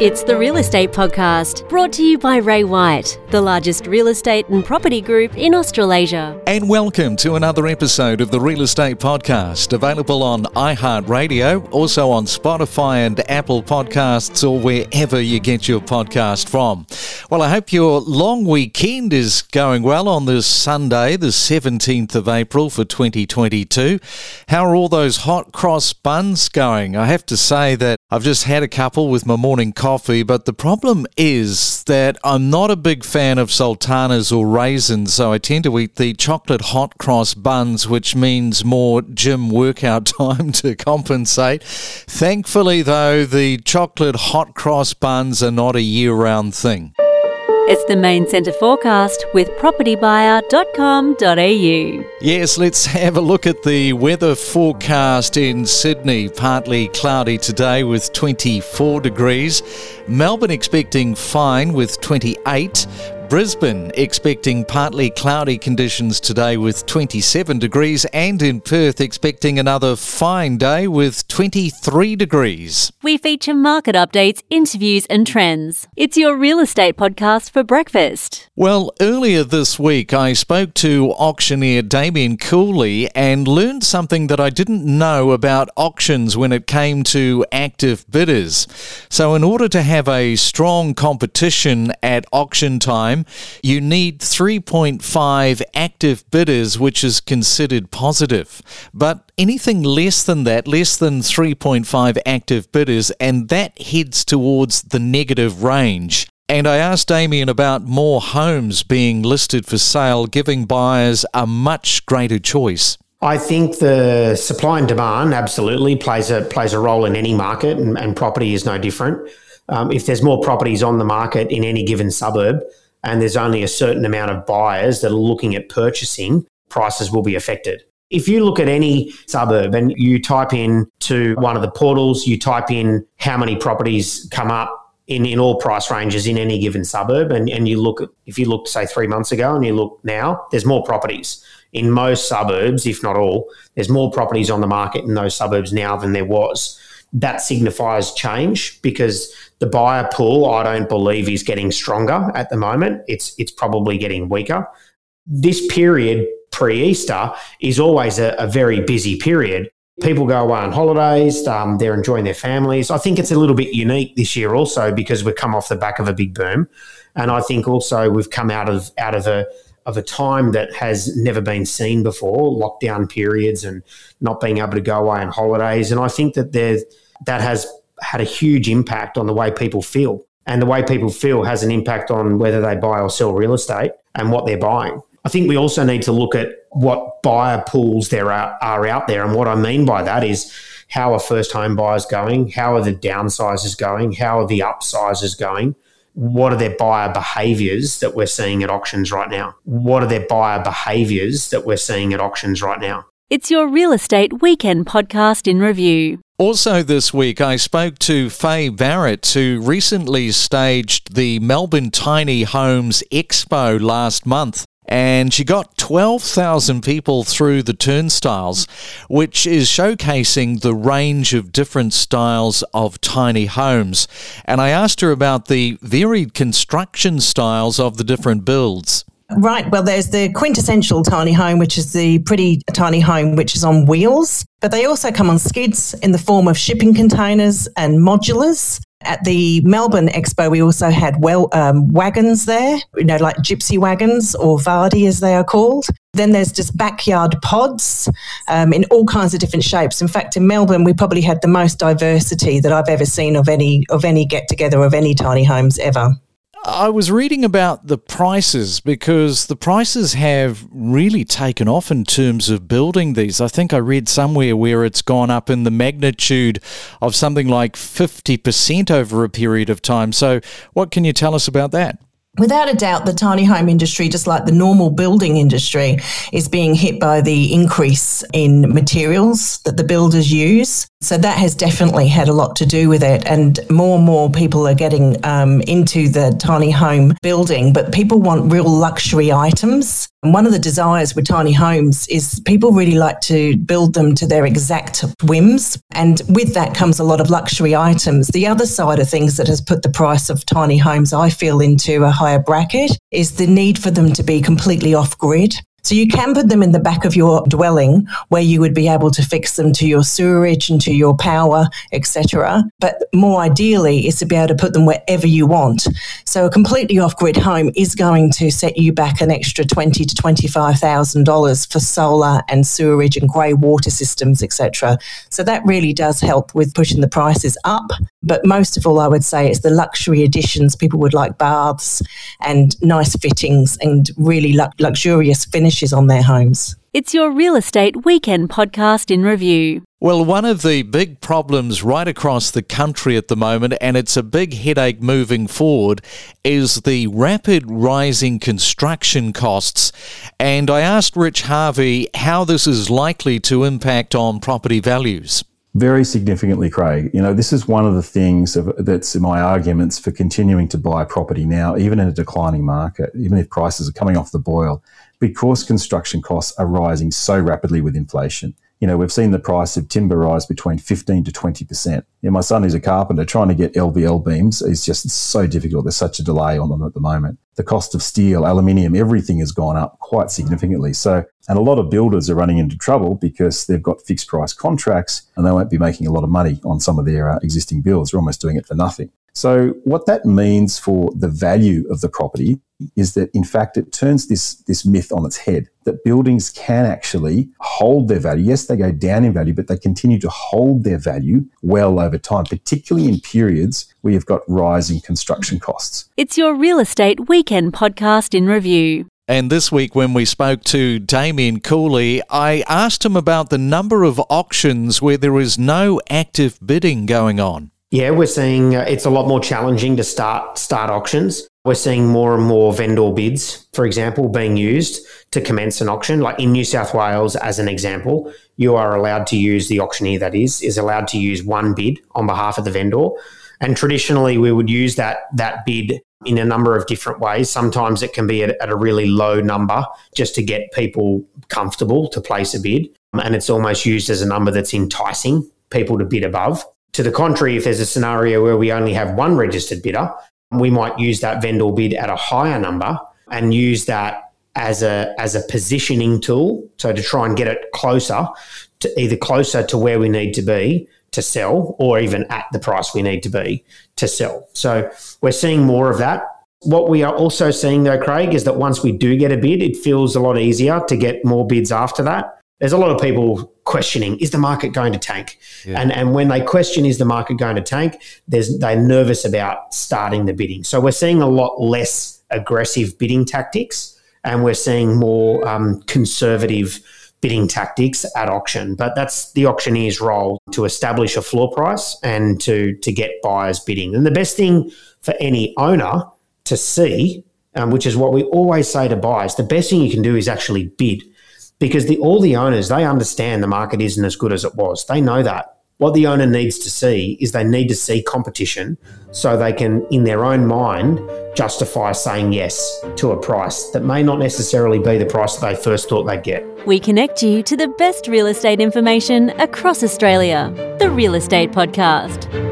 It's the Real Estate Podcast, brought to you by Ray White, the largest real estate and property group in Australasia. And welcome to another episode of the Real Estate Podcast, available on iHeartRadio, also on Spotify and Apple Podcasts, or wherever you get your podcast from. Well, I hope your long weekend is going well on this Sunday, the 17th of April for 2022. How are all those hot cross buns going? I have to say that I've just had a couple with my morning coffee, but the problem is that I'm not a big fan of sultanas or raisins, so I tend to eat the chocolate hot cross buns, which means more gym workout time to compensate. Thankfully, though, the chocolate hot cross buns are not a year round thing. It's the main centre forecast with propertybuyer.com.au. Yes, let's have a look at the weather forecast in Sydney. Partly cloudy today with 24 degrees. Melbourne expecting fine with 28. Brisbane expecting partly cloudy conditions today with 27 degrees, and in Perth expecting another fine day with 23 degrees. We feature market updates, interviews, and trends. It's your real estate podcast for breakfast. Well, earlier this week I spoke to auctioneer Damien Cooley and learned something that I didn't know about auctions when it came to active bidders. So, in order to have a strong competition at auction time, you need 3.5 active bidders, which is considered positive. But anything less than that, less than 3.5 active bidders, and that heads towards the negative range. And I asked Damien about more homes being listed for sale, giving buyers a much greater choice. I think the supply and demand absolutely plays a plays a role in any market, and, and property is no different. Um, if there's more properties on the market in any given suburb, and there's only a certain amount of buyers that are looking at purchasing, prices will be affected. If you look at any suburb and you type in to one of the portals, you type in how many properties come up in, in all price ranges in any given suburb, and, and you look at, if you looked, say, three months ago and you look now, there's more properties. In most suburbs, if not all, there's more properties on the market in those suburbs now than there was. That signifies change because the buyer pool, I don't believe, is getting stronger at the moment. It's it's probably getting weaker. This period pre Easter is always a, a, very busy period. People go away on holidays. Um, they're enjoying their families. I think it's a little bit unique this year also because we've come off the back of a big boom, and I think also we've come out of out of a of a time that has never been seen before, lockdown periods and not being able to go away on holidays. And I think that there that has had a huge impact on the way people feel. And the way people feel has an impact on whether they buy or sell real estate and what they're buying. I think we also need to look at what buyer pools there are, are out there. And what I mean by that is how are first home buyers going? How are the downsizes going? How are the upsizes going? What are their buyer behaviors that we're seeing at auctions right now? What are their buyer behaviors that we're seeing at auctions right now? It's your real estate weekend podcast in review. Also, this week, I spoke to Faye Barrett, who recently staged the Melbourne Tiny Homes Expo last month. And she got 12,000 people through the turnstiles, which is showcasing the range of different styles of tiny homes. And I asked her about the varied construction styles of the different builds. Right. Well, there's the quintessential tiny home, which is the pretty tiny home, which is on wheels. But they also come on skids in the form of shipping containers and modulars. At the Melbourne Expo, we also had well um, wagons there, you know, like gypsy wagons or Vardy as they are called. Then there's just backyard pods um, in all kinds of different shapes. In fact, in Melbourne, we probably had the most diversity that I've ever seen of any of any get together of any tiny homes ever. I was reading about the prices because the prices have really taken off in terms of building these. I think I read somewhere where it's gone up in the magnitude of something like 50% over a period of time. So, what can you tell us about that? Without a doubt, the tiny home industry, just like the normal building industry, is being hit by the increase in materials that the builders use. So that has definitely had a lot to do with it. And more and more people are getting um, into the tiny home building, but people want real luxury items. And one of the desires with tiny homes is people really like to build them to their exact whims. And with that comes a lot of luxury items. The other side of things that has put the price of tiny homes, I feel, into a higher bracket is the need for them to be completely off grid. So you can put them in the back of your dwelling where you would be able to fix them to your sewerage and to your power, etc. But more ideally is to be able to put them wherever you want. So a completely off-grid home is going to set you back an extra twenty to twenty-five thousand dollars for solar and sewerage and grey water systems, etc. So that really does help with pushing the prices up. But most of all, I would say it's the luxury additions. People would like baths and nice fittings and really lu- luxurious finishes on their homes. It's your real estate weekend podcast in review. Well, one of the big problems right across the country at the moment, and it's a big headache moving forward, is the rapid rising construction costs. And I asked Rich Harvey how this is likely to impact on property values. Very significantly, Craig. You know, this is one of the things of, that's my arguments for continuing to buy property now, even in a declining market, even if prices are coming off the boil because construction costs are rising so rapidly with inflation. You know, we've seen the price of timber rise between 15 to 20%. You know, my son, who's a carpenter, trying to get LVL beams is just so difficult. There's such a delay on them at the moment. The cost of steel, aluminium, everything has gone up quite significantly. So, and a lot of builders are running into trouble because they've got fixed price contracts and they won't be making a lot of money on some of their uh, existing builds. They're almost doing it for nothing. So, what that means for the value of the property is that, in fact, it turns this, this myth on its head that buildings can actually hold their value. Yes, they go down in value, but they continue to hold their value well over time, particularly in periods where you've got rising construction costs. It's your real estate weekend podcast in review. And this week, when we spoke to Damien Cooley, I asked him about the number of auctions where there is no active bidding going on. Yeah, we're seeing uh, it's a lot more challenging to start start auctions. We're seeing more and more vendor bids, for example, being used to commence an auction. Like in New South Wales, as an example, you are allowed to use the auctioneer that is is allowed to use one bid on behalf of the vendor. And traditionally, we would use that that bid in a number of different ways. Sometimes it can be at, at a really low number just to get people comfortable to place a bid, and it's almost used as a number that's enticing people to bid above. To the contrary, if there's a scenario where we only have one registered bidder, we might use that vendor bid at a higher number and use that as a as a positioning tool. So to try and get it closer to either closer to where we need to be to sell or even at the price we need to be to sell. So we're seeing more of that. What we are also seeing though, Craig, is that once we do get a bid, it feels a lot easier to get more bids after that there's a lot of people questioning is the market going to tank? Yeah. and and when they question is the market going to tank there's they're nervous about starting the bidding. So we're seeing a lot less aggressive bidding tactics and we're seeing more um, conservative bidding tactics at auction. But that's the auctioneer's role to establish a floor price and to to get buyers bidding. And the best thing for any owner to see um, which is what we always say to buyers the best thing you can do is actually bid because the, all the owners they understand the market isn't as good as it was. They know that. What the owner needs to see is they need to see competition so they can, in their own mind, justify saying yes to a price that may not necessarily be the price that they first thought they'd get. We connect you to the best real estate information across Australia. The Real Estate Podcast.